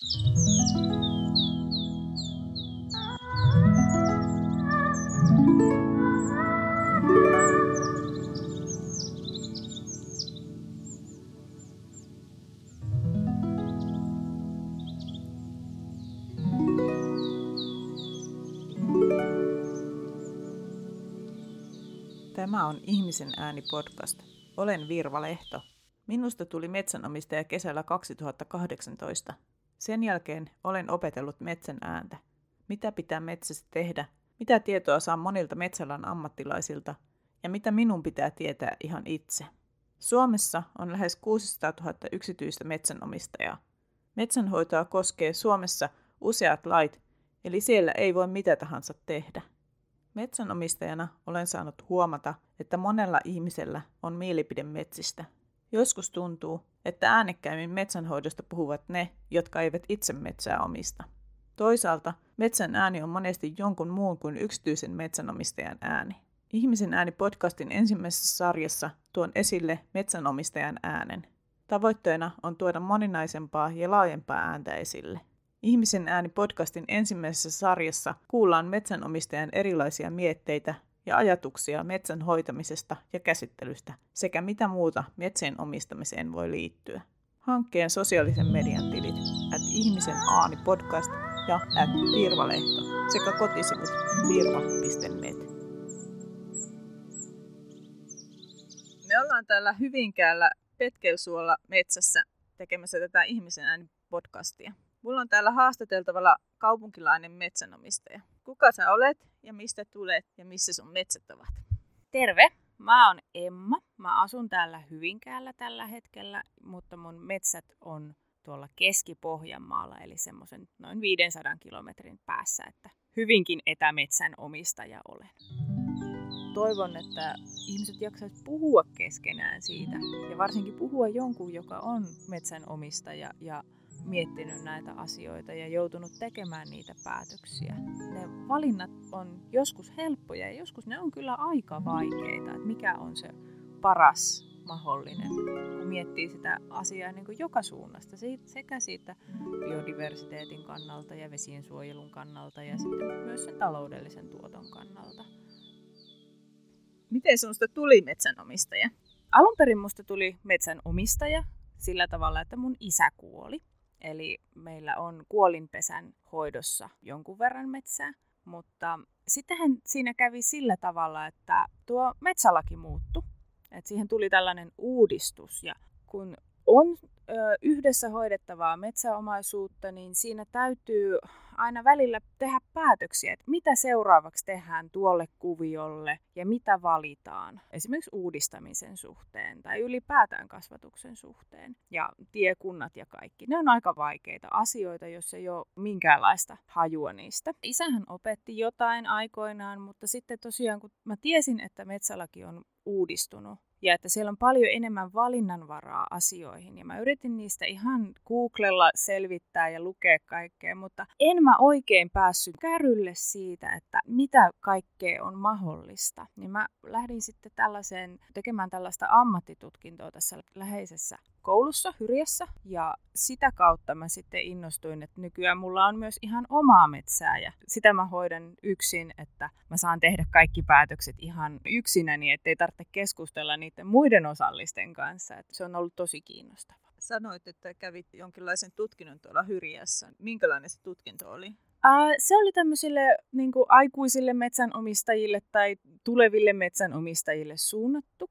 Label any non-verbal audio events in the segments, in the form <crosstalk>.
Tämä on Ihmisen ääni podcast. Olen Virva Lehto. Minusta tuli metsänomistaja kesällä 2018. Sen jälkeen olen opetellut metsän ääntä. Mitä pitää metsässä tehdä, mitä tietoa saan monilta metsäalan ammattilaisilta ja mitä minun pitää tietää ihan itse. Suomessa on lähes 600 000 yksityistä metsänomistajaa. Metsänhoitoa koskee Suomessa useat lait, eli siellä ei voi mitä tahansa tehdä. Metsänomistajana olen saanut huomata, että monella ihmisellä on mielipide metsistä. Joskus tuntuu, että äänekkäimmin metsänhoidosta puhuvat ne, jotka eivät itse metsää omista. Toisaalta metsän ääni on monesti jonkun muun kuin yksityisen metsänomistajan ääni. Ihmisen ääni podcastin ensimmäisessä sarjassa tuon esille metsänomistajan äänen. Tavoitteena on tuoda moninaisempaa ja laajempaa ääntä esille. Ihmisen ääni podcastin ensimmäisessä sarjassa kuullaan metsänomistajan erilaisia mietteitä ja ajatuksia metsän hoitamisesta ja käsittelystä sekä mitä muuta metsien omistamiseen voi liittyä. Hankkeen sosiaalisen median tilit at ihmisen aani podcast ja at Virvalehto sekä kotisivut virva.net. Me ollaan täällä Hyvinkäällä Petkelsuolla metsässä tekemässä tätä ihmisen ääni podcastia. Mulla on täällä haastateltavalla kaupunkilainen metsänomistaja. Kuka sä olet ja mistä tulet ja missä sun metsät ovat? Terve, mä oon Emma. Mä asun täällä Hyvinkäällä tällä hetkellä, mutta mun metsät on tuolla Keski-Pohjanmaalla, eli semmoisen noin 500 kilometrin päässä, että hyvinkin etämetsän omistaja olen. Toivon, että ihmiset jaksaisivat puhua keskenään siitä, ja varsinkin puhua jonkun, joka on metsänomistaja ja miettinyt näitä asioita ja joutunut tekemään niitä päätöksiä. Ne valinnat on joskus helppoja ja joskus ne on kyllä aika vaikeita, että mikä on se paras mahdollinen, kun miettii sitä asiaa niin kuin joka suunnasta, sekä siitä biodiversiteetin kannalta ja vesien suojelun kannalta ja sitten myös sen taloudellisen tuoton kannalta. Miten sinusta tuli metsänomistaja? Alun perin musta tuli metsänomistaja sillä tavalla, että mun isä kuoli. Eli meillä on kuolinpesän hoidossa jonkun verran metsää, mutta sittenhän siinä kävi sillä tavalla, että tuo metsälaki muuttui. Et siihen tuli tällainen uudistus ja kun on yhdessä hoidettavaa metsäomaisuutta, niin siinä täytyy aina välillä tehdä päätöksiä, että mitä seuraavaksi tehdään tuolle kuviolle ja mitä valitaan. Esimerkiksi uudistamisen suhteen tai ylipäätään kasvatuksen suhteen. Ja tiekunnat ja kaikki. Ne on aika vaikeita asioita, jos ei ole minkäänlaista hajua niistä. Isähän opetti jotain aikoinaan, mutta sitten tosiaan kun mä tiesin, että metsälaki on uudistunut, ja että siellä on paljon enemmän valinnanvaraa asioihin. Ja mä yritin niistä ihan Googlella selvittää ja lukea kaikkea, mutta en mä oikein päässyt kärrylle siitä, että mitä kaikkea on mahdollista. Niin mä lähdin sitten tällaiseen, tekemään tällaista ammattitutkintoa tässä läheisessä koulussa Hyrjessä ja sitä kautta mä sitten innostuin, että nykyään mulla on myös ihan omaa metsää ja sitä mä hoidan yksin, että mä saan tehdä kaikki päätökset ihan yksinäni, ettei tarvitse keskustella niiden muiden osallisten kanssa. Että se on ollut tosi kiinnostavaa. Sanoit, että kävit jonkinlaisen tutkinnon tuolla Hyrjässä. Minkälainen se tutkinto oli? Uh, se oli tämmöisille niin aikuisille metsänomistajille tai tuleville metsänomistajille suunnattu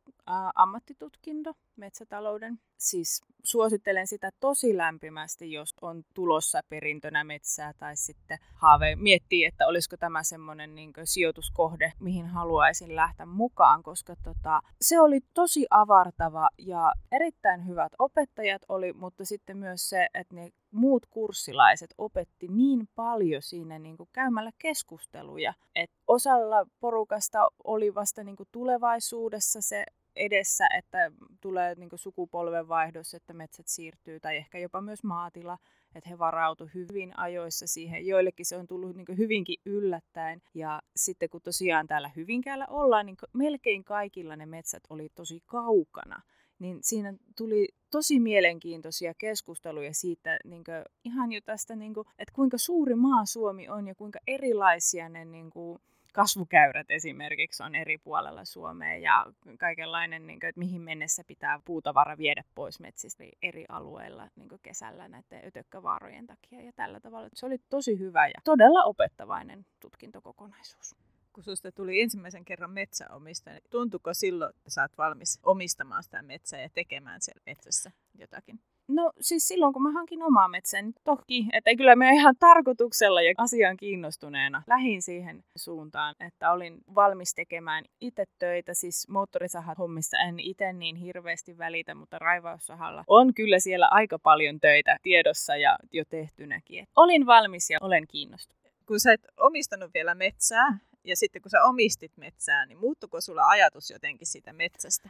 ammattitutkinto metsätalouden. Siis suosittelen sitä tosi lämpimästi, jos on tulossa perintönä metsää tai sitten haave miettii, että olisiko tämä semmoinen niin sijoituskohde, mihin haluaisin lähteä mukaan, koska tota, se oli tosi avartava ja erittäin hyvät opettajat oli, mutta sitten myös se, että ne muut kurssilaiset opetti niin paljon siinä niin kuin käymällä keskusteluja, että osalla porukasta oli vasta niin kuin tulevaisuudessa se edessä, että tulee niin sukupolvenvaihdos, että metsät siirtyy, tai ehkä jopa myös maatila, että he varautu hyvin ajoissa siihen. Joillekin se on tullut niin hyvinkin yllättäen. Ja sitten kun tosiaan täällä Hyvinkäällä ollaan, niin melkein kaikilla ne metsät oli tosi kaukana. Niin siinä tuli tosi mielenkiintoisia keskusteluja siitä niin kuin, ihan jo tästä, niin kuin, että kuinka suuri maa Suomi on ja kuinka erilaisia ne niin kuin, kasvukäyrät esimerkiksi on eri puolella Suomea ja kaikenlainen, niin kuin, että mihin mennessä pitää puutavara viedä pois metsistä eri alueilla niin kesällä näiden ötökkävaarojen takia ja tällä tavalla. Se oli tosi hyvä ja todella opettavainen tutkintokokonaisuus kun sinusta tuli ensimmäisen kerran metsäomistaja, niin tuntuuko silloin, että saat valmis omistamaan sitä metsää ja tekemään siellä metsässä jotakin? No siis silloin, kun mä hankin omaa metsää, niin toki, että kyllä mä ihan tarkoituksella ja asian kiinnostuneena lähin siihen suuntaan, että olin valmis tekemään itse töitä, siis moottorisahat hommissa en itse niin hirveästi välitä, mutta raivaussahalla on kyllä siellä aika paljon töitä tiedossa ja jo tehtynäkin. Olin valmis ja olen kiinnostunut. Kun sä et omistanut vielä metsää, ja sitten kun sä omistit metsää, niin muuttuko sulla ajatus jotenkin siitä metsästä?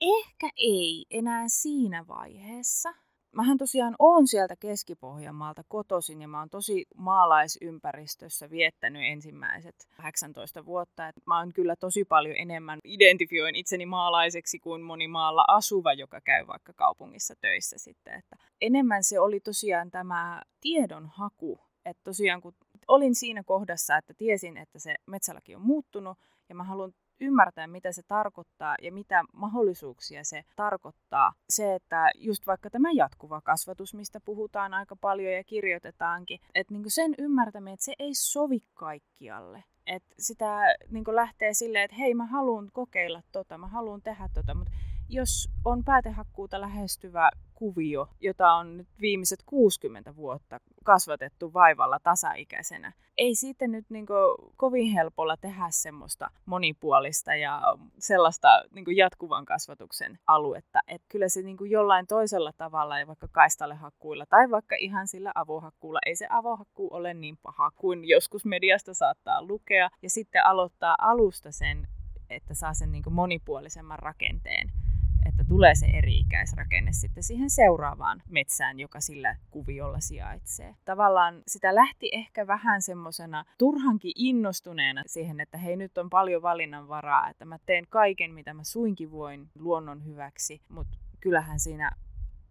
Ehkä ei enää siinä vaiheessa. Mähän tosiaan oon sieltä Keski-Pohjanmaalta kotoisin ja mä oon tosi maalaisympäristössä viettänyt ensimmäiset 18 vuotta. Et mä oon kyllä tosi paljon enemmän identifioin itseni maalaiseksi kuin moni maalla asuva, joka käy vaikka kaupungissa töissä sitten. Että enemmän se oli tosiaan tämä tiedonhaku. Että tosiaan kun olin siinä kohdassa, että tiesin, että se metsälaki on muuttunut ja mä haluan ymmärtää, mitä se tarkoittaa ja mitä mahdollisuuksia se tarkoittaa. Se, että just vaikka tämä jatkuva kasvatus, mistä puhutaan aika paljon ja kirjoitetaankin, että niin sen ymmärtäminen, että se ei sovi kaikkialle. Että sitä niin lähtee silleen, että hei mä haluan kokeilla tota, mä haluan tehdä tota, mutta jos on päätehakkuuta lähestyvä kuvio, jota on nyt viimeiset 60 vuotta kasvatettu vaivalla tasaikäisenä. Ei siitä nyt niin kuin, kovin helpolla tehdä semmoista monipuolista ja sellaista niin kuin jatkuvan kasvatuksen aluetta. Et kyllä se niin kuin jollain toisella tavalla, ja vaikka kaistalehakkuilla tai vaikka ihan sillä avohakkuulla, ei se avohakkuu ole niin paha kuin joskus mediasta saattaa lukea. Ja sitten aloittaa alusta sen, että saa sen niin monipuolisemman rakenteen tulee se eri-ikäisrakenne sitten siihen seuraavaan metsään, joka sillä kuviolla sijaitsee. Tavallaan sitä lähti ehkä vähän semmoisena turhankin innostuneena siihen, että hei nyt on paljon valinnanvaraa, että mä teen kaiken mitä mä suinkin voin luonnon hyväksi, mutta kyllähän siinä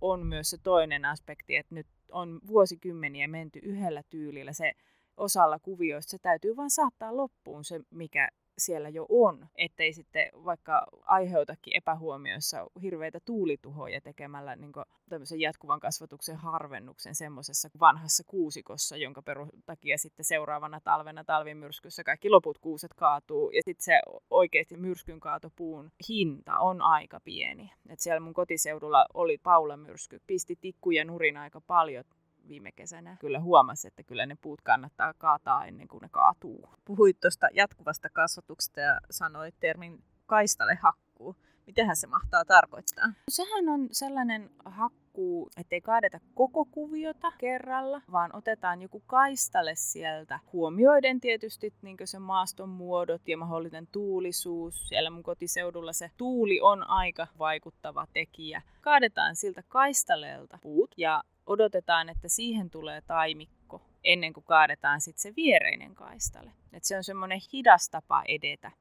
on myös se toinen aspekti, että nyt on vuosikymmeniä menty yhdellä tyylillä. Se osalla kuvioista se täytyy vain saattaa loppuun se, mikä siellä jo on, ettei sitten vaikka aiheutakin epähuomioissa hirveitä tuulituhoja tekemällä niin tämmöisen jatkuvan kasvatuksen harvennuksen semmoisessa vanhassa kuusikossa, jonka perus takia sitten seuraavana talvena talvimyrskyssä kaikki loput kuuset kaatuu ja sitten se oikeasti myrskyn kaatopuun hinta on aika pieni. Et siellä mun kotiseudulla oli Paula myrsky, pisti tikkuja nurin aika paljon viime kesänä kyllä huomasi, että kyllä ne puut kannattaa kaataa ennen kuin ne kaatuu. Puhuit tuosta jatkuvasta kasvatuksesta ja sanoit termin kaistale hakkuu. Mitähän se mahtaa tarkoittaa? Sehän on sellainen hakkuu, ettei kaadeta koko kuviota kerralla, vaan otetaan joku kaistale sieltä. Huomioiden tietysti niin se maaston muodot ja mahdollinen tuulisuus. Siellä mun kotiseudulla se tuuli on aika vaikuttava tekijä. Kaadetaan siltä kaistaleelta puut ja odotetaan, että siihen tulee taimikko ennen kuin kaadetaan sitten se viereinen kaistale. Et se on semmoinen hidas tapa edetä,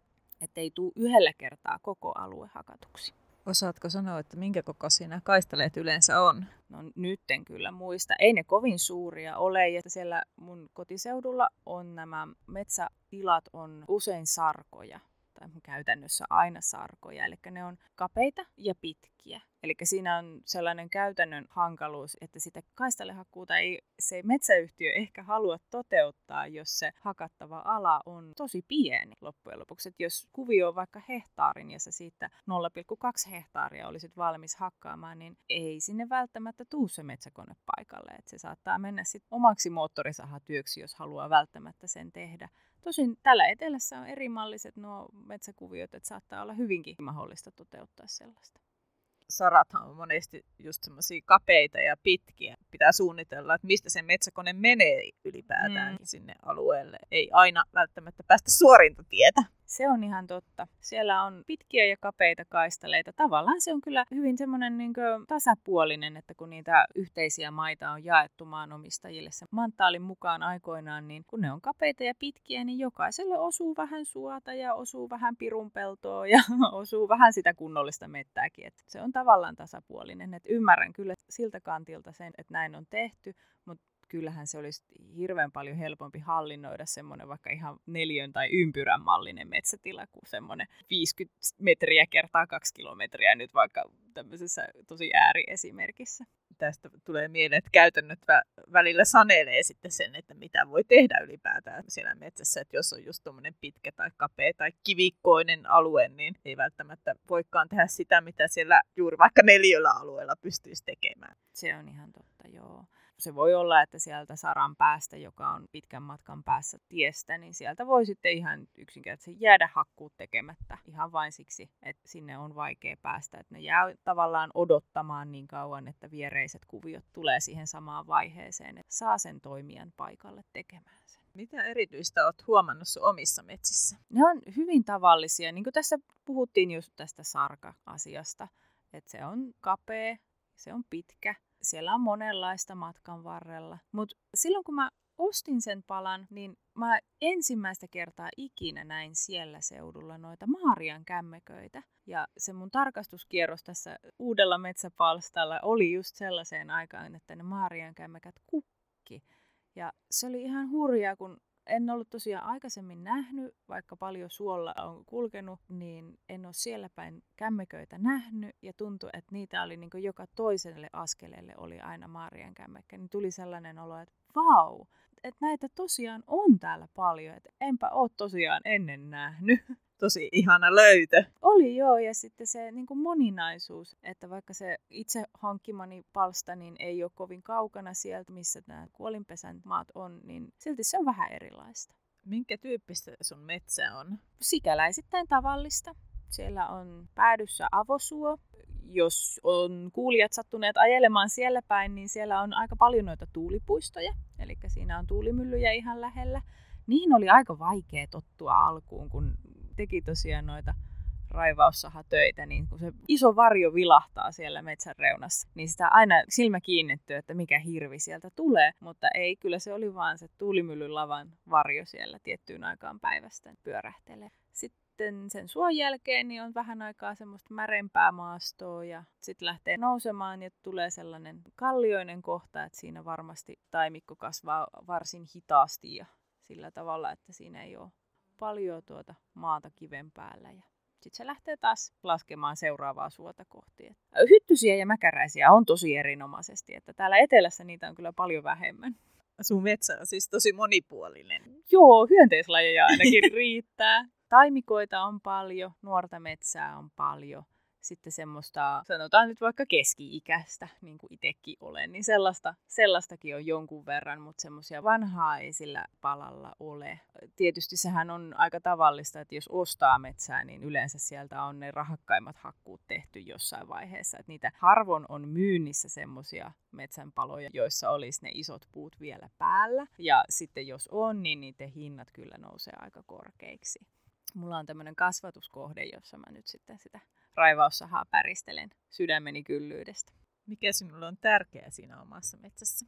ettei tule yhdellä kertaa koko alue hakatuksi. Osaatko sanoa, että minkä kokoisia nämä kaistaleet yleensä on? No nyt en kyllä muista. Ei ne kovin suuria ole. Ja siellä mun kotiseudulla on nämä metsätilat on usein sarkoja tai käytännössä aina sarkoja. Eli ne on kapeita ja pitkiä. Eli siinä on sellainen käytännön hankaluus, että sitä kaistalehakkuuta ei se metsäyhtiö ehkä halua toteuttaa, jos se hakattava ala on tosi pieni loppujen lopuksi. Että jos kuvio on vaikka hehtaarin ja sä siitä 0,2 hehtaaria olisit valmis hakkaamaan, niin ei sinne välttämättä tuu se metsäkone paikalle. Että se saattaa mennä sitten omaksi moottorisahatyöksi, jos haluaa välttämättä sen tehdä. Tosin tällä etelässä on eri malliset nuo metsäkuviot, että saattaa olla hyvinkin mahdollista toteuttaa sellaista. Sarathan on monesti just semmoisia kapeita ja pitkiä. pitää suunnitella, että mistä se metsäkone menee ylipäätään mm. sinne alueelle. Ei aina välttämättä päästä suorinta tietä. Se on ihan totta. Siellä on pitkiä ja kapeita kaistaleita. Tavallaan se on kyllä hyvin semmoinen niin tasapuolinen, että kun niitä yhteisiä maita on jaettu maanomistajille sen mantaalin mukaan aikoinaan, niin kun ne on kapeita ja pitkiä, niin jokaiselle osuu vähän suota ja osuu vähän pirunpeltoa ja <laughs> osuu vähän sitä kunnollista mettääkin. Et se on tavallaan tasapuolinen. Et ymmärrän kyllä siltä kantilta sen, että näin on tehty, mutta kyllähän se olisi hirveän paljon helpompi hallinnoida semmoinen vaikka ihan neljön tai ympyrän mallinen metsätila kuin semmoinen 50 metriä kertaa kaksi kilometriä nyt vaikka tämmöisessä tosi ääriesimerkissä. Tästä tulee mieleen, että käytännöt vä- välillä sanelee sitten sen, että mitä voi tehdä ylipäätään siellä metsässä. Että jos on just tuommoinen pitkä tai kapea tai kivikkoinen alue, niin ei välttämättä voikaan tehdä sitä, mitä siellä juuri vaikka neljöllä alueella pystyisi tekemään. Se on ihan totta, joo se voi olla, että sieltä saran päästä, joka on pitkän matkan päässä tiestä, niin sieltä voi sitten ihan yksinkertaisesti jäädä hakkuut tekemättä ihan vain siksi, että sinne on vaikea päästä. Että ne jää tavallaan odottamaan niin kauan, että viereiset kuviot tulee siihen samaan vaiheeseen, että saa sen toimijan paikalle tekemään sen. Mitä erityistä olet huomannut sun omissa metsissä? Ne on hyvin tavallisia. Niin kuin tässä puhuttiin just tästä sarka-asiasta, että se on kapea, se on pitkä siellä on monenlaista matkan varrella. Mutta silloin kun mä ostin sen palan, niin mä ensimmäistä kertaa ikinä näin siellä seudulla noita Maarian kämmeköitä. Ja se mun tarkastuskierros tässä uudella metsäpalstalla oli just sellaiseen aikaan, että ne Maarian kämmekät kukki. Ja se oli ihan hurjaa, kun en ollut tosiaan aikaisemmin nähnyt, vaikka paljon suolla on kulkenut, niin en ole siellä päin kämmeköitä nähnyt ja tuntui, että niitä oli niin joka toiselle askeleelle oli aina Maarian kämmekkä. Niin tuli sellainen olo, että vau, että näitä tosiaan on täällä paljon, että enpä ole tosiaan ennen nähnyt. <laughs> tosi ihana löytö. Oli joo, ja sitten se niin kuin moninaisuus, että vaikka se itse hankkimani palsta niin ei ole kovin kaukana sieltä, missä nämä kuolinpesän maat on, niin silti se on vähän erilaista. Minkä tyyppistä sun metsä on? Sikäläisittäin tavallista. Siellä on päädyssä avosuo. Jos on kuulijat sattuneet ajelemaan siellä päin, niin siellä on aika paljon noita tuulipuistoja. Eli siinä on tuulimyllyjä ihan lähellä. Niihin oli aika vaikea tottua alkuun, kun teki tosiaan noita raivaussahatöitä, niin kun se iso varjo vilahtaa siellä metsän reunassa, niin sitä aina silmä kiinnittyy, että mikä hirvi sieltä tulee, mutta ei, kyllä se oli vaan se tuulimyllyn lavan varjo siellä tiettyyn aikaan päivästä pyörähtelee. Sitten sen suon jälkeen niin on vähän aikaa semmoista märempää maastoa ja sitten lähtee nousemaan ja tulee sellainen kallioinen kohta, että siinä varmasti taimikko kasvaa varsin hitaasti ja sillä tavalla, että siinä ei ole paljon tuota maata kiven päällä ja sitten se lähtee taas laskemaan seuraavaa suota kohti. Hyttysiä ja mäkäräisiä on tosi erinomaisesti, että täällä etelässä niitä on kyllä paljon vähemmän. Sun metsä on siis tosi monipuolinen. Joo, hyönteislajeja ainakin <laughs> riittää. Taimikoita on paljon, nuorta metsää on paljon sitten semmoista, sanotaan nyt vaikka keski-ikäistä, niin kuin itsekin olen, niin sellaista, sellaistakin on jonkun verran, mutta semmoisia vanhaa ei sillä palalla ole. Tietysti sehän on aika tavallista, että jos ostaa metsää, niin yleensä sieltä on ne rahakkaimmat hakkuut tehty jossain vaiheessa. Että niitä harvoin on myynnissä semmoisia metsänpaloja, joissa olisi ne isot puut vielä päällä. Ja sitten jos on, niin niiden hinnat kyllä nousee aika korkeiksi. Mulla on tämmöinen kasvatuskohde, jossa mä nyt sitten sitä raivaussahaa päristelen sydämeni kyllyydestä. Mikä sinulle on tärkeää siinä omassa metsässä?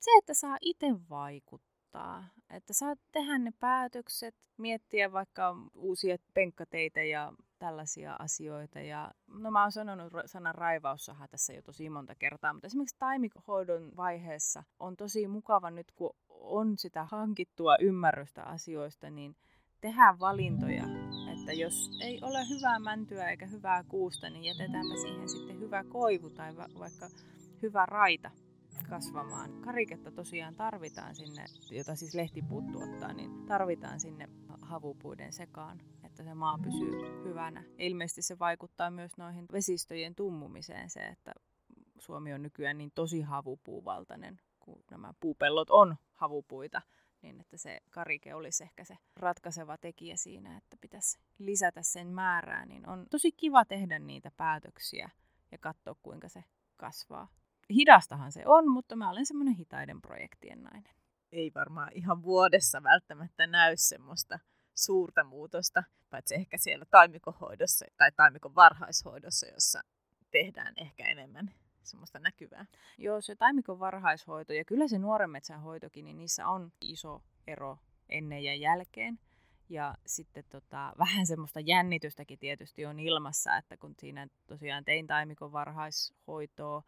Se, että saa itse vaikuttaa. Että saat tehdä ne päätökset, miettiä vaikka uusia penkkateitä ja tällaisia asioita. Ja, no mä oon sanonut sanan raivaussaha tässä jo tosi monta kertaa, mutta esimerkiksi taimihoidon vaiheessa on tosi mukava nyt, kun on sitä hankittua ymmärrystä asioista, niin tehdään valintoja, että jos ei ole hyvää mäntyä eikä hyvää kuusta, niin jätetäänpä siihen sitten hyvä koivu tai va- vaikka hyvä raita kasvamaan. Kariketta tosiaan tarvitaan sinne, jota siis lehtipuut tuottaa, niin tarvitaan sinne havupuiden sekaan, että se maa pysyy hyvänä. Ilmeisesti se vaikuttaa myös noihin vesistöjen tummumiseen se, että Suomi on nykyään niin tosi havupuuvaltainen, kun nämä puupellot on havupuita niin että se karike olisi ehkä se ratkaiseva tekijä siinä, että pitäisi lisätä sen määrää, niin on tosi kiva tehdä niitä päätöksiä ja katsoa, kuinka se kasvaa. hidastahan se on, mutta mä olen semmoinen hitaiden projektien nainen. Ei varmaan ihan vuodessa välttämättä näy semmoista suurta muutosta, paitsi ehkä siellä taimikohoidossa tai taimikon varhaishoidossa, jossa tehdään ehkä enemmän semmoista näkyvää. Joo, se taimikon varhaishoito ja kyllä se nuoren metsän hoitokin, niin niissä on iso ero ennen ja jälkeen. Ja sitten tota, <laughs> vähän semmoista jännitystäkin tietysti on ilmassa, että kun siinä tosiaan tein taimikon varhaishoitoa,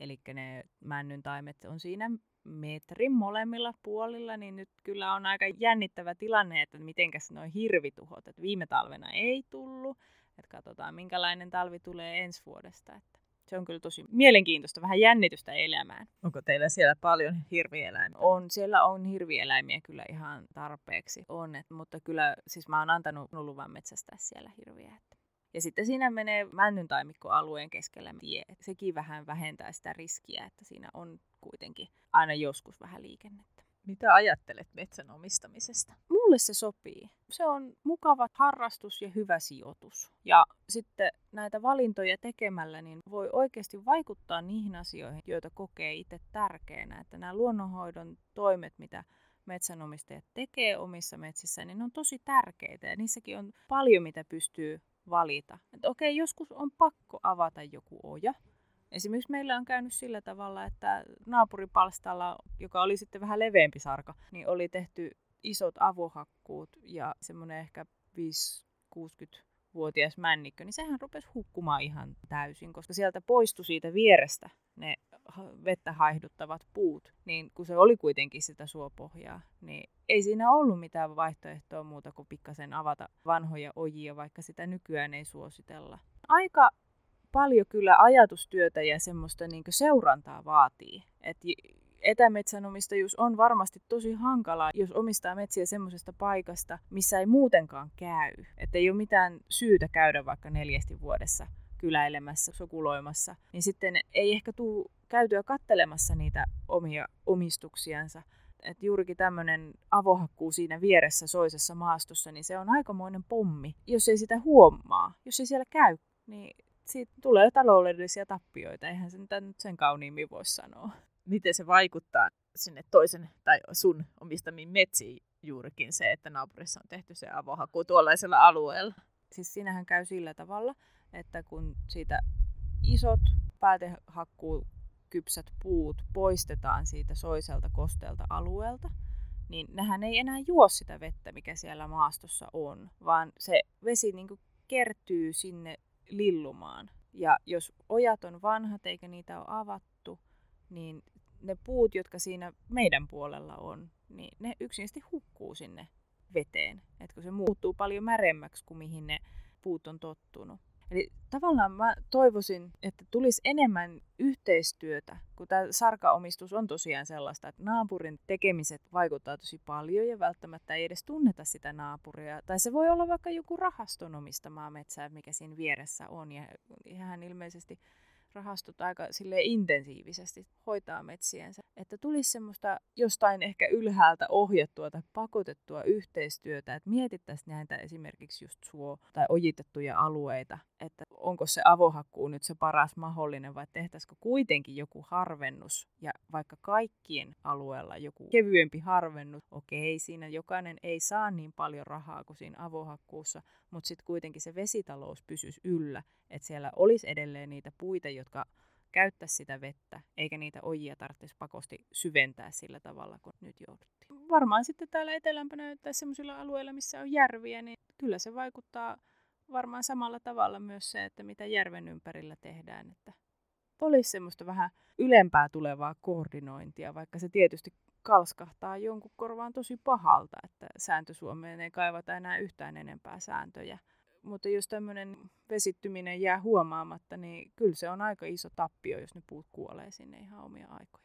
eli ne männyn taimet on siinä metrin molemmilla puolilla, niin nyt kyllä on aika jännittävä tilanne, että mitenkäs noin hirvituhot, että viime talvena ei tullut, että katsotaan minkälainen talvi tulee ensi vuodesta, että se on kyllä tosi mielenkiintoista, vähän jännitystä elämään. Onko teillä siellä paljon hirvieläimiä? On, siellä on hirvieläimiä kyllä ihan tarpeeksi. On, et, mutta kyllä siis mä oon antanut luvan metsästää siellä hirviä. Että. Ja sitten siinä menee männyntaimikkoalueen keskellä tie. Sekin vähän vähentää sitä riskiä, että siinä on kuitenkin aina joskus vähän liikennettä. Mitä ajattelet metsän omistamisesta? Mulle se sopii. Se on mukava harrastus ja hyvä sijoitus. Ja sitten näitä valintoja tekemällä niin voi oikeasti vaikuttaa niihin asioihin, joita kokee itse tärkeänä. Että nämä luonnonhoidon toimet, mitä metsänomistajat tekee omissa metsissä, niin ne on tosi tärkeitä ja niissäkin on paljon, mitä pystyy valita. Että okei, joskus on pakko avata joku oja, Esimerkiksi meillä on käynyt sillä tavalla, että naapuripalstalla, joka oli sitten vähän leveämpi sarka, niin oli tehty isot avohakkuut ja semmoinen ehkä 5-60-vuotias männikkö, niin sehän rupesi hukkumaan ihan täysin, koska sieltä poistui siitä vierestä ne vettä haihduttavat puut, niin kun se oli kuitenkin sitä suopohjaa, niin ei siinä ollut mitään vaihtoehtoa muuta kuin pikkasen avata vanhoja ojia, vaikka sitä nykyään ei suositella. Aika paljon kyllä ajatustyötä ja semmoista niin seurantaa vaatii. Et etämetsänomistajuus on varmasti tosi hankalaa, jos omistaa metsiä semmoisesta paikasta, missä ei muutenkaan käy. Että ei ole mitään syytä käydä vaikka neljästi vuodessa kyläilemässä, sokuloimassa, niin sitten ei ehkä tule käytyä kattelemassa niitä omia omistuksiansa. Et juurikin tämmöinen avohakkuu siinä vieressä soisessa maastossa, niin se on aikamoinen pommi, jos ei sitä huomaa, jos ei siellä käy, niin siitä tulee taloudellisia tappioita, eihän sen nyt sen kauniimmin voi sanoa. Miten se vaikuttaa sinne toisen tai sun omistamiin metsiin juurikin se, että naapurissa on tehty se avohaku tuollaisella alueella? Siis siinähän käy sillä tavalla, että kun siitä isot päätehakkuu kypsät puut poistetaan siitä soiselta kosteelta alueelta, niin nehän ei enää juo sitä vettä, mikä siellä maastossa on, vaan se vesi niin kertyy sinne lillumaan. Ja jos ojat on vanhat eikä niitä ole avattu, niin ne puut, jotka siinä meidän puolella on, niin ne yksinkertaisesti hukkuu sinne veteen. Et kun se muuttuu paljon märemmäksi kuin mihin ne puut on tottunut. Eli tavallaan mä toivoisin, että tulisi enemmän yhteistyötä, kun tämä sarkaomistus on tosiaan sellaista, että naapurin tekemiset vaikuttaa tosi paljon ja välttämättä ei edes tunneta sitä naapuria. Tai se voi olla vaikka joku rahaston omistamaa metsää, mikä siinä vieressä on. Ja ihan ilmeisesti rahastot aika sille intensiivisesti hoitaa metsiensä. Että tulisi semmoista jostain ehkä ylhäältä ohjattua tai pakotettua yhteistyötä, että mietittäisiin näitä esimerkiksi just suo- tai ojitettuja alueita, että onko se avohakkuu nyt se paras mahdollinen vai tehtäisikö kuitenkin joku harvennus ja vaikka kaikkien alueella joku kevyempi harvennus, okei, siinä jokainen ei saa niin paljon rahaa kuin siinä avohakkuussa, mutta sitten kuitenkin se vesitalous pysyisi yllä, että siellä olisi edelleen niitä puita, jotka käyttäisi sitä vettä, eikä niitä ojia tarvitsisi pakosti syventää sillä tavalla, kun nyt jouduttiin. Varmaan sitten täällä etelämpänä tai sellaisilla alueilla, missä on järviä, niin kyllä se vaikuttaa varmaan samalla tavalla myös se, että mitä järven ympärillä tehdään, että olisi semmoista vähän ylempää tulevaa koordinointia, vaikka se tietysti kalskahtaa jonkun korvaan tosi pahalta, että sääntö Suomeen ei kaivata enää yhtään enempää sääntöjä. Mutta jos tämmöinen vesittyminen jää huomaamatta, niin kyllä se on aika iso tappio, jos ne puut kuolee sinne ihan omia aikoja.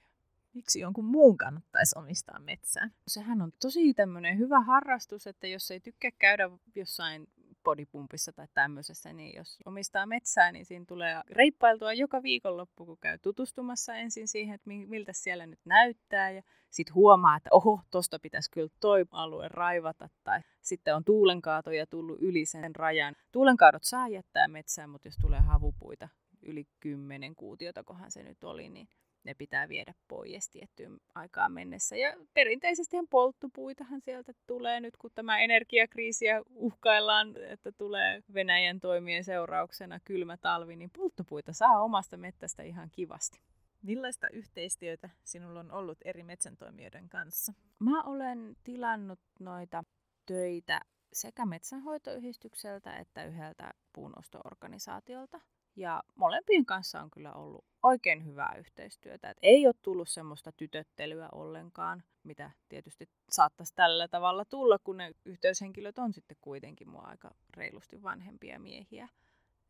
Miksi jonkun muun kannattaisi omistaa metsää? Sehän on tosi tämmöinen hyvä harrastus, että jos ei tykkää käydä jossain bodypumpissa tai tämmöisessä, niin jos omistaa metsää, niin siinä tulee reippailtua joka viikonloppu, kun käy tutustumassa ensin siihen, että miltä siellä nyt näyttää ja sitten huomaa, että oho, tosta pitäisi kyllä toi alue raivata tai sitten on tuulenkaatoja tullut yli sen rajan. Tuulenkaadot saa jättää metsään, mutta jos tulee havupuita yli 10 kuutiota, kohan se nyt oli, niin ne pitää viedä pois tiettyyn aikaan mennessä. Ja perinteisesti polttopuitahan sieltä tulee nyt, kun tämä energiakriisiä uhkaillaan, että tulee Venäjän toimien seurauksena kylmä talvi, niin polttopuita saa omasta mettästä ihan kivasti. Millaista yhteistyötä sinulla on ollut eri metsäntoimijoiden kanssa? Mä olen tilannut noita töitä sekä metsänhoitoyhdistykseltä että yhdeltä puunosto-organisaatiolta. Ja molempien kanssa on kyllä ollut oikein hyvää yhteistyötä. Et ei ole tullut semmoista tytöttelyä ollenkaan, mitä tietysti saattaisi tällä tavalla tulla, kun ne yhteyshenkilöt on sitten kuitenkin mua aika reilusti vanhempia miehiä.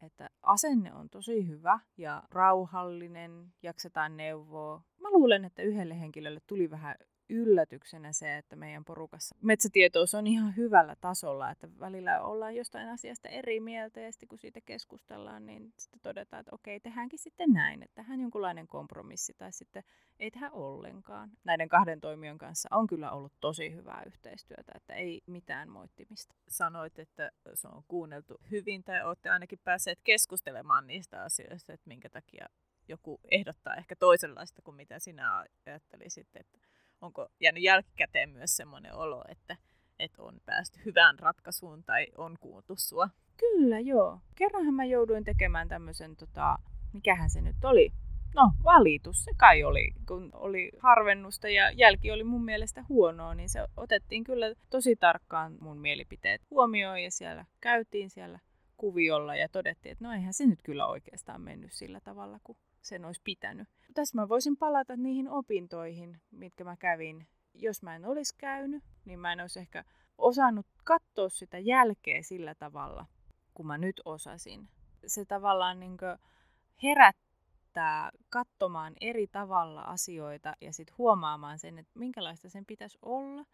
Että asenne on tosi hyvä ja rauhallinen, jaksetaan neuvoa. Mä luulen, että yhdelle henkilölle tuli vähän yllätyksenä se, että meidän porukassa metsätietous on ihan hyvällä tasolla, että välillä ollaan jostain asiasta eri mieltä ja sitten kun siitä keskustellaan, niin sitten todetaan, että okei, tehdäänkin sitten näin, että tehdään jonkunlainen kompromissi tai sitten ei tehdä ollenkaan. Näiden kahden toimijan kanssa on kyllä ollut tosi hyvää yhteistyötä, että ei mitään moittimista. Sanoit, että se on kuunneltu hyvin tai olette ainakin päässeet keskustelemaan niistä asioista, että minkä takia joku ehdottaa ehkä toisenlaista kuin mitä sinä ajattelisit, että onko jäänyt jälkikäteen myös semmoinen olo, että, että on päästy hyvään ratkaisuun tai on kuultu sua? Kyllä, joo. Kerranhan mä jouduin tekemään tämmöisen, tota, mikähän se nyt oli, no valitus se kai oli, kun oli harvennusta ja jälki oli mun mielestä huonoa, niin se otettiin kyllä tosi tarkkaan mun mielipiteet huomioon ja siellä käytiin siellä kuviolla ja todettiin, että no eihän se nyt kyllä oikeastaan mennyt sillä tavalla, kun sen olisi pitänyt. Tässä mä voisin palata niihin opintoihin, mitkä mä kävin. Jos mä en olisi käynyt, niin mä en olisi ehkä osannut katsoa sitä jälkeä sillä tavalla, kun mä nyt osasin. Se tavallaan niin herättää katsomaan eri tavalla asioita ja sitten huomaamaan sen, että minkälaista sen pitäisi olla.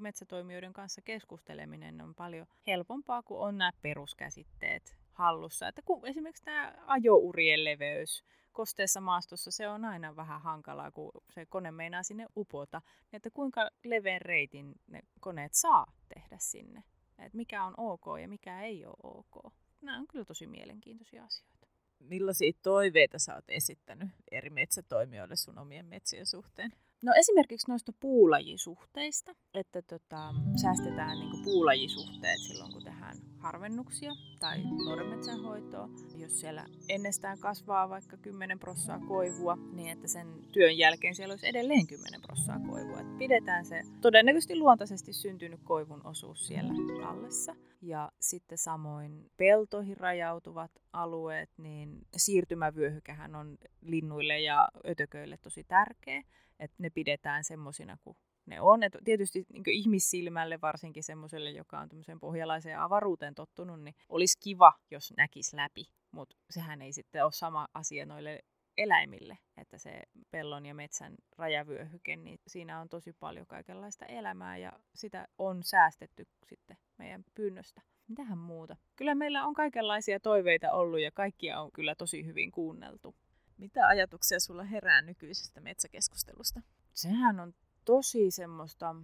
Metsätoimijoiden kanssa keskusteleminen on paljon helpompaa, kun on nämä peruskäsitteet hallussa. Että kun esimerkiksi tämä ajourien leveys, kosteessa maastossa se on aina vähän hankalaa, kun se kone meinaa sinne upota. Että kuinka leveän reitin ne koneet saa tehdä sinne. Että mikä on ok ja mikä ei ole ok. Nämä on kyllä tosi mielenkiintoisia asioita. Millaisia toiveita sä oot esittänyt eri metsätoimijoille sun omien metsien suhteen? No esimerkiksi noista puulajisuhteista, että tota, säästetään niin puulajisuhteet silloin, kun tehdään harvennuksia tai nuorenmetsän hoitoa. Jos siellä ennestään kasvaa vaikka 10 prossaa koivua, niin että sen työn jälkeen siellä olisi edelleen 10 prossaa koivua. Et pidetään se todennäköisesti luontaisesti syntynyt koivun osuus siellä tallessa. Ja sitten samoin peltoihin rajautuvat alueet, niin siirtymävyöhykähän on linnuille ja ötököille tosi tärkeä että ne pidetään semmoisina kuin ne on. Et tietysti niin ihmissilmälle, varsinkin semmoiselle, joka on tämmöiseen pohjalaiseen avaruuteen tottunut, niin olisi kiva, jos näkisi läpi. Mutta sehän ei sitten ole sama asia noille eläimille, että se pellon ja metsän rajavyöhyke, niin siinä on tosi paljon kaikenlaista elämää ja sitä on säästetty sitten meidän pyynnöstä. Mitähän muuta? Kyllä meillä on kaikenlaisia toiveita ollut ja kaikkia on kyllä tosi hyvin kuunneltu. Mitä ajatuksia sulla herää nykyisestä metsäkeskustelusta? Sehän on tosi semmoista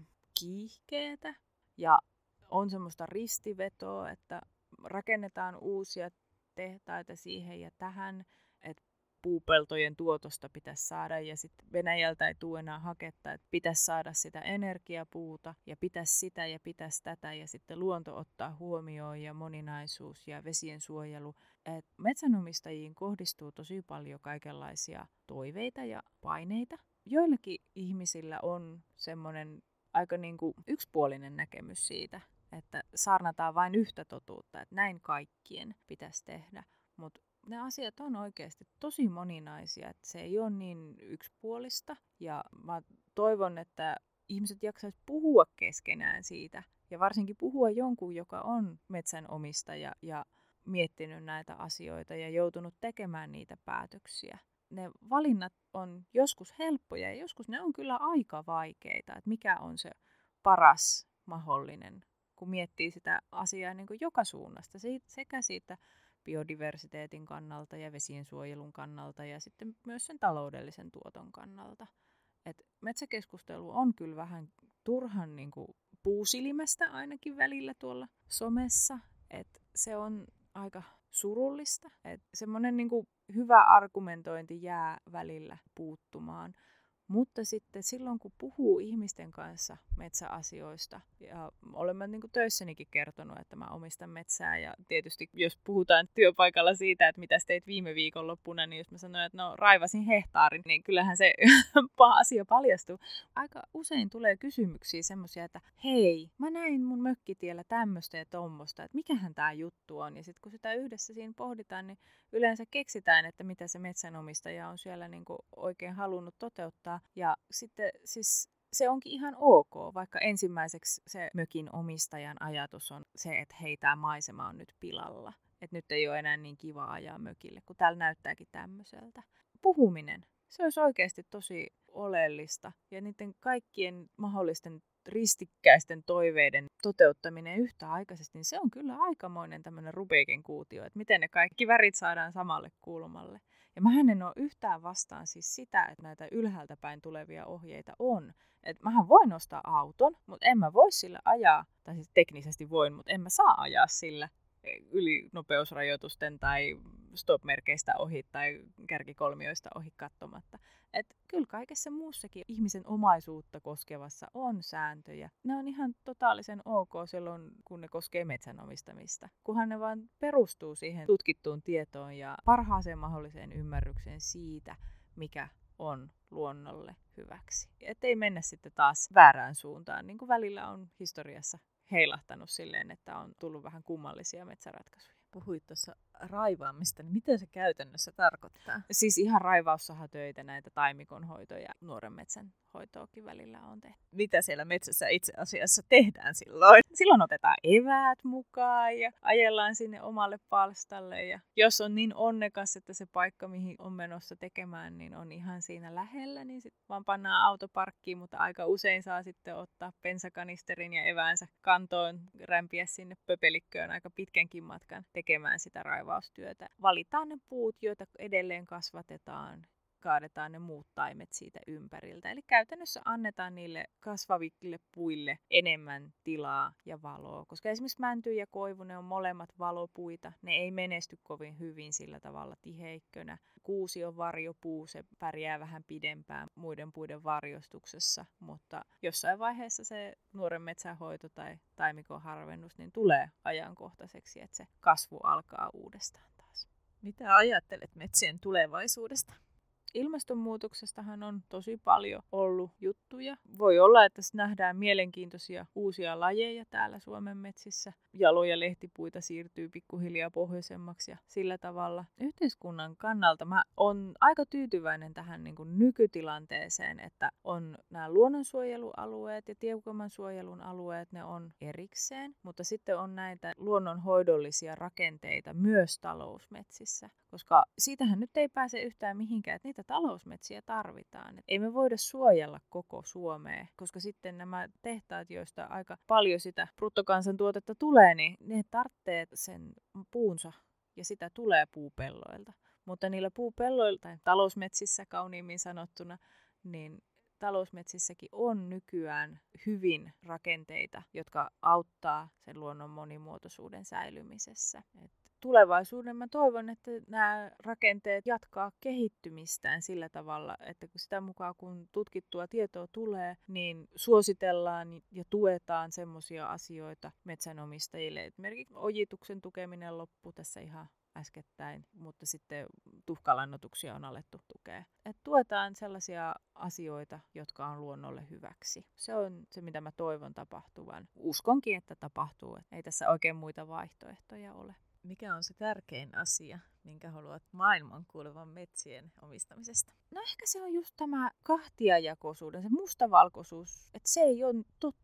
kiihkeetä ja on semmoista ristivetoa, että rakennetaan uusia tehtaita siihen ja tähän, puupeltojen tuotosta pitäisi saada ja sitten Venäjältä ei tule enää haketta, että pitäisi saada sitä energiapuuta ja pitäisi sitä ja pitäisi tätä ja sitten luonto ottaa huomioon ja moninaisuus ja vesien suojelu. Et metsänomistajiin kohdistuu tosi paljon kaikenlaisia toiveita ja paineita. Joillakin ihmisillä on semmoinen aika niin kuin yksipuolinen näkemys siitä, että saarnataan vain yhtä totuutta, että näin kaikkien pitäisi tehdä. Mutta ne asiat on oikeasti tosi moninaisia, että se ei ole niin yksipuolista. Ja mä toivon, että ihmiset jaksaisivat puhua keskenään siitä. Ja varsinkin puhua jonkun, joka on metsänomistaja ja miettinyt näitä asioita ja joutunut tekemään niitä päätöksiä. Ne valinnat on joskus helppoja ja joskus ne on kyllä aika vaikeita, että mikä on se paras mahdollinen, kun miettii sitä asiaa niin kuin joka suunnasta, sekä siitä biodiversiteetin kannalta ja vesien suojelun kannalta ja sitten myös sen taloudellisen tuoton kannalta. Et metsäkeskustelu on kyllä vähän turhan niin kuin puusilmästä ainakin välillä tuolla somessa. Et se on aika surullista. Semmoinen niin hyvä argumentointi jää välillä puuttumaan. Mutta sitten silloin, kun puhuu ihmisten kanssa metsäasioista, ja olen mä niin töissänikin kertonut, että mä omistan metsää, ja tietysti jos puhutaan työpaikalla siitä, että mitä teit viime viikonloppuna, niin jos mä sanoin, että no raivasin hehtaarin, niin kyllähän se <laughs> asia paljastuu. Aika usein tulee kysymyksiä semmoisia, että hei, mä näin mun mökkitiellä tämmöistä ja tommosta, että mikähän tämä juttu on. Ja sitten kun sitä yhdessä siinä pohditaan, niin yleensä keksitään, että mitä se metsänomistaja on siellä niin oikein halunnut toteuttaa. Ja sitten siis se onkin ihan ok, vaikka ensimmäiseksi se mökin omistajan ajatus on se, että hei, tämä maisema on nyt pilalla. Että nyt ei ole enää niin kiva ajaa mökille, kun täällä näyttääkin tämmöiseltä. Puhuminen, se olisi oikeasti tosi oleellista. Ja niiden kaikkien mahdollisten ristikkäisten toiveiden toteuttaminen yhtäaikaisesti, niin se on kyllä aikamoinen tämmöinen Rubikin kuutio, että miten ne kaikki värit saadaan samalle kulmalle. Ja mä en ole yhtään vastaan siis sitä, että näitä ylhäältä päin tulevia ohjeita on. Että mähän voin ostaa auton, mutta en mä voi sillä ajaa, tai siis teknisesti voin, mutta en mä saa ajaa sillä ylinopeusrajoitusten tai stop-merkeistä ohi tai kärkikolmioista ohi katsomatta. Et kyllä kaikessa muussakin ihmisen omaisuutta koskevassa on sääntöjä. Ne on ihan totaalisen ok silloin, kun ne koskee metsänomistamista. Kunhan ne vaan perustuu siihen tutkittuun tietoon ja parhaaseen mahdolliseen ymmärrykseen siitä, mikä on luonnolle hyväksi. Että ei mennä sitten taas väärään suuntaan, niin kuin välillä on historiassa heilahtanut silleen, että on tullut vähän kummallisia metsäratkaisuja. Puhuit tuossa raivaamista, niin mitä se käytännössä tarkoittaa? Siis ihan raivaussahatöitä, näitä taimikonhoitoja, nuoren metsän hoitoakin välillä on tehty. Mitä siellä metsässä itse asiassa tehdään silloin? Silloin otetaan eväät mukaan ja ajellaan sinne omalle palstalle. Ja jos on niin onnekas, että se paikka, mihin on menossa tekemään, niin on ihan siinä lähellä, niin sitten vaan pannaan autoparkkiin, mutta aika usein saa sitten ottaa pensakanisterin ja eväänsä kantoon, rämpiä sinne pöpelikköön aika pitkänkin matkan tekemään sitä raivaustyötä. Valitaan ne puut, joita edelleen kasvatetaan kaadetaan ne muut taimet siitä ympäriltä. Eli käytännössä annetaan niille kasvaville puille enemmän tilaa ja valoa, koska esimerkiksi mänty ja koivu, ne on molemmat valopuita. Ne ei menesty kovin hyvin sillä tavalla tiheikkönä. Kuusi on varjopuu, se pärjää vähän pidempään muiden puiden varjostuksessa, mutta jossain vaiheessa se nuoren metsänhoito tai taimikon harvennus niin tulee ajankohtaiseksi, että se kasvu alkaa uudestaan taas. Mitä ajattelet metsien tulevaisuudesta? Ilmastonmuutoksestahan on tosi paljon ollut juttuja. Voi olla, että nähdään mielenkiintoisia uusia lajeja täällä Suomen metsissä. Jaloja lehtipuita siirtyy pikkuhiljaa pohjoisemmaksi ja sillä tavalla. Yhteiskunnan kannalta mä on aika tyytyväinen tähän niin kuin nykytilanteeseen, että on nämä luonnonsuojelualueet ja tiukamman suojelun alueet, ne on erikseen, mutta sitten on näitä luonnonhoidollisia rakenteita myös talousmetsissä, koska siitähän nyt ei pääse yhtään mihinkään, että niitä talousmetsiä tarvitaan. Et ei me voida suojella koko Suomea, koska sitten nämä tehtaat, joista aika paljon sitä bruttokansantuotetta tulee, niin ne tarvitsee sen puunsa ja sitä tulee puupelloilta. Mutta niillä puupelloilla tai talousmetsissä kauniimmin sanottuna, niin talousmetsissäkin on nykyään hyvin rakenteita, jotka auttaa sen luonnon monimuotoisuuden säilymisessä. Et tulevaisuuden mä toivon, että nämä rakenteet jatkaa kehittymistään sillä tavalla, että kun sitä mukaan kun tutkittua tietoa tulee, niin suositellaan ja tuetaan semmoisia asioita metsänomistajille. Esimerkiksi ojituksen tukeminen loppu tässä ihan äskettäin, mutta sitten tuhkalannotuksia on alettu tukea. Et tuetaan sellaisia asioita, jotka on luonnolle hyväksi. Se on se, mitä mä toivon tapahtuvan. Uskonkin, että tapahtuu. Ei tässä oikein muita vaihtoehtoja ole. Mikä on se tärkein asia, minkä haluat maailman kuulevan metsien omistamisesta? No ehkä se on just tämä kahtiajakoisuuden, se mustavalkoisuus, että se ei ole totta.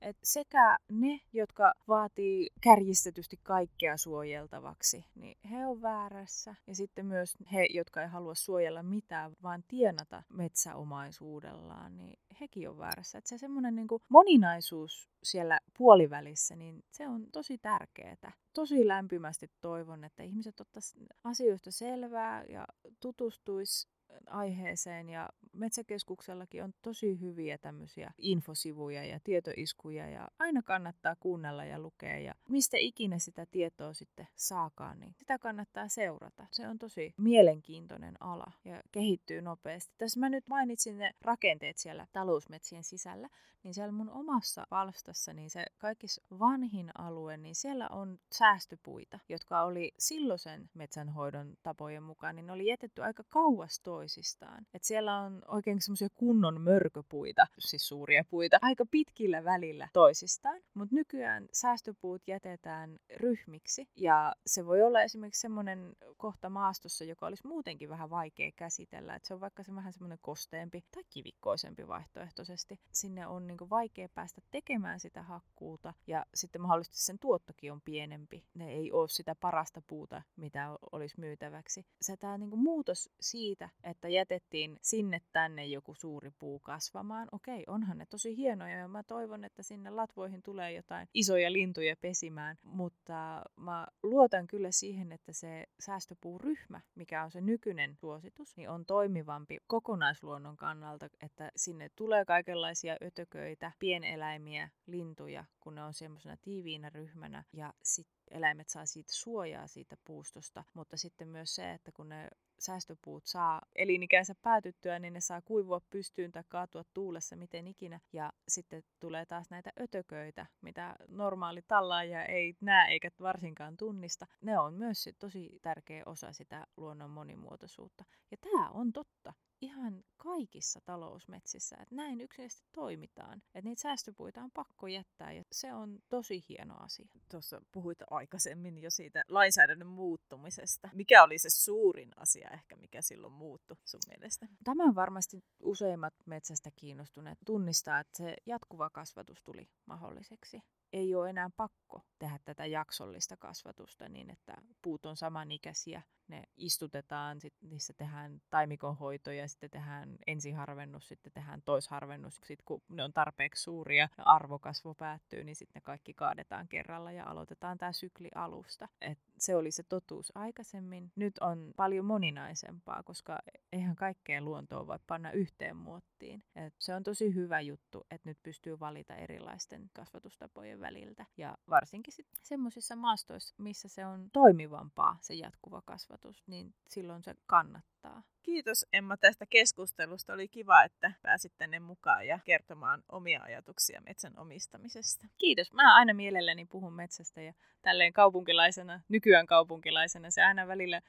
Et sekä ne, jotka vaatii kärjistetysti kaikkea suojeltavaksi, niin he on väärässä. Ja sitten myös he, jotka ei halua suojella mitään, vaan tienata metsäomaisuudellaan, niin hekin on väärässä. Et se semmoinen niin moninaisuus siellä puolivälissä, niin se on tosi tärkeää. Tosi lämpimästi toivon, että ihmiset ottaisivat asioista selvää ja tutustuisi aiheeseen ja Metsäkeskuksellakin on tosi hyviä tämmöisiä infosivuja ja tietoiskuja ja aina kannattaa kuunnella ja lukea ja mistä ikinä sitä tietoa sitten saakaan, niin sitä kannattaa seurata. Se on tosi mielenkiintoinen ala ja kehittyy nopeasti. Tässä mä nyt mainitsin ne rakenteet siellä talousmetsien sisällä, niin siellä mun omassa palstassa, niin se kaikissa vanhin alue, niin siellä on säästöpuita, jotka oli silloisen metsänhoidon tapojen mukaan, niin ne oli jätetty aika kauas toisistaan. Et siellä on oikein semmoisia kunnon mörköpuita, siis suuria puita, aika pitkillä välillä toisistaan. Mutta nykyään säästöpuut jätetään ryhmiksi ja se voi olla esimerkiksi semmoinen kohta maastossa, joka olisi muutenkin vähän vaikea käsitellä. Et se on vaikka se vähän semmoinen kosteempi tai kivikkoisempi vaihtoehtoisesti. Sinne on niinku vaikea päästä tekemään sitä hakkuuta ja sitten mahdollisesti sen tuottokin on pienempi. Ne ei ole sitä parasta puuta, mitä olisi myytäväksi. Se tämä niinku muutos siitä, että jätettiin sinne tänne joku suuri puu kasvamaan. Okei, onhan ne tosi hienoja ja mä toivon, että sinne latvoihin tulee jotain isoja lintuja pesimään, mutta mä luotan kyllä siihen, että se säästöpuuryhmä, mikä on se nykyinen suositus, niin on toimivampi kokonaisluonnon kannalta, että sinne tulee kaikenlaisia ötököitä, pieneläimiä, lintuja, kun ne on semmoisena tiiviinä ryhmänä ja sitten eläimet saa siitä suojaa siitä puustosta, mutta sitten myös se, että kun ne säästöpuut saa elinikänsä päätyttyä, niin ne saa kuivua pystyyn tai kaatua tuulessa miten ikinä. Ja sitten tulee taas näitä ötököitä, mitä normaali tallaaja ei näe eikä varsinkaan tunnista. Ne on myös tosi tärkeä osa sitä luonnon monimuotoisuutta. Ja tämä on totta ihan kaikissa talousmetsissä, että näin yksinkertaisesti toimitaan. Että niitä säästöpuita on pakko jättää ja se on tosi hieno asia. Tuossa puhuit aikaisemmin jo siitä lainsäädännön muuttumisesta. Mikä oli se suurin asia ehkä, mikä silloin muuttui sun mielestä? Tämä varmasti useimmat metsästä kiinnostuneet tunnistaa, että se jatkuva kasvatus tuli mahdolliseksi ei ole enää pakko tehdä tätä jaksollista kasvatusta niin, että puut on samanikäisiä, ne istutetaan, sit niissä tehdään taimikonhoitoja, sitten tehdään ensiharvennus, sitten tehdään toisharvennus. Sitten kun ne on tarpeeksi suuria ja arvokasvu päättyy, niin sitten ne kaikki kaadetaan kerralla ja aloitetaan tämä sykli alusta. Et se oli se totuus aikaisemmin. Nyt on paljon moninaisempaa, koska eihän kaikkea luontoa voi panna yhteen muottiin. Et se on tosi hyvä juttu, että nyt pystyy valita erilaisten kasvatustapojen väliltä. Ja varsinkin semmoisissa maastoissa, missä se on toimivampaa, se jatkuva kasvatus, niin silloin se kannattaa. Kiitos Emma tästä keskustelusta. Oli kiva, että pääsit tänne mukaan ja kertomaan omia ajatuksia metsän omistamisesta. Kiitos. Mä aina mielelläni puhun metsästä ja tälleen kaupunkilaisena, nykyään kaupunkilaisena, se aina välillä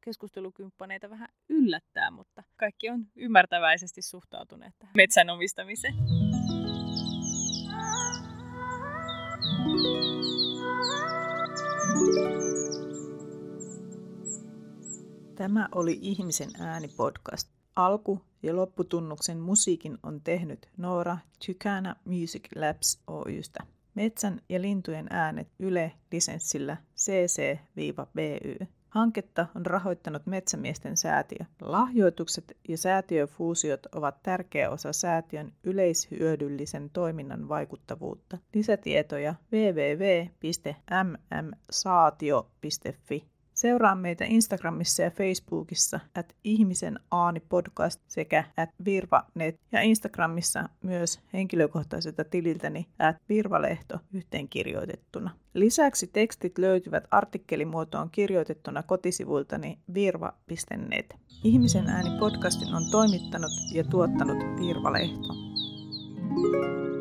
keskustelukymppaneita vähän yllättää, mutta kaikki on ymmärtäväisesti suhtautuneet tähän metsän omistamiseen. Tämä oli Ihmisen ääni podcast. Alku- ja lopputunnuksen musiikin on tehnyt Noora Tykana Music Labs Oystä. Metsän ja lintujen äänet Yle-lisenssillä CC-BY. Hanketta on rahoittanut Metsämiesten säätiö. Lahjoitukset ja säätiöfuusiot ovat tärkeä osa säätiön yleishyödyllisen toiminnan vaikuttavuutta. Lisätietoja www.mmsaatio.fi. Seuraa meitä Instagramissa ja Facebookissa at ihmisen aani podcast sekä at virvanet ja Instagramissa myös henkilökohtaiselta tililtäni at virvalehto yhteenkirjoitettuna. Lisäksi tekstit löytyvät artikkelimuotoon kirjoitettuna kotisivuiltani virva.net. Ihmisen ääni podcastin on toimittanut ja tuottanut Virvalehto. thank you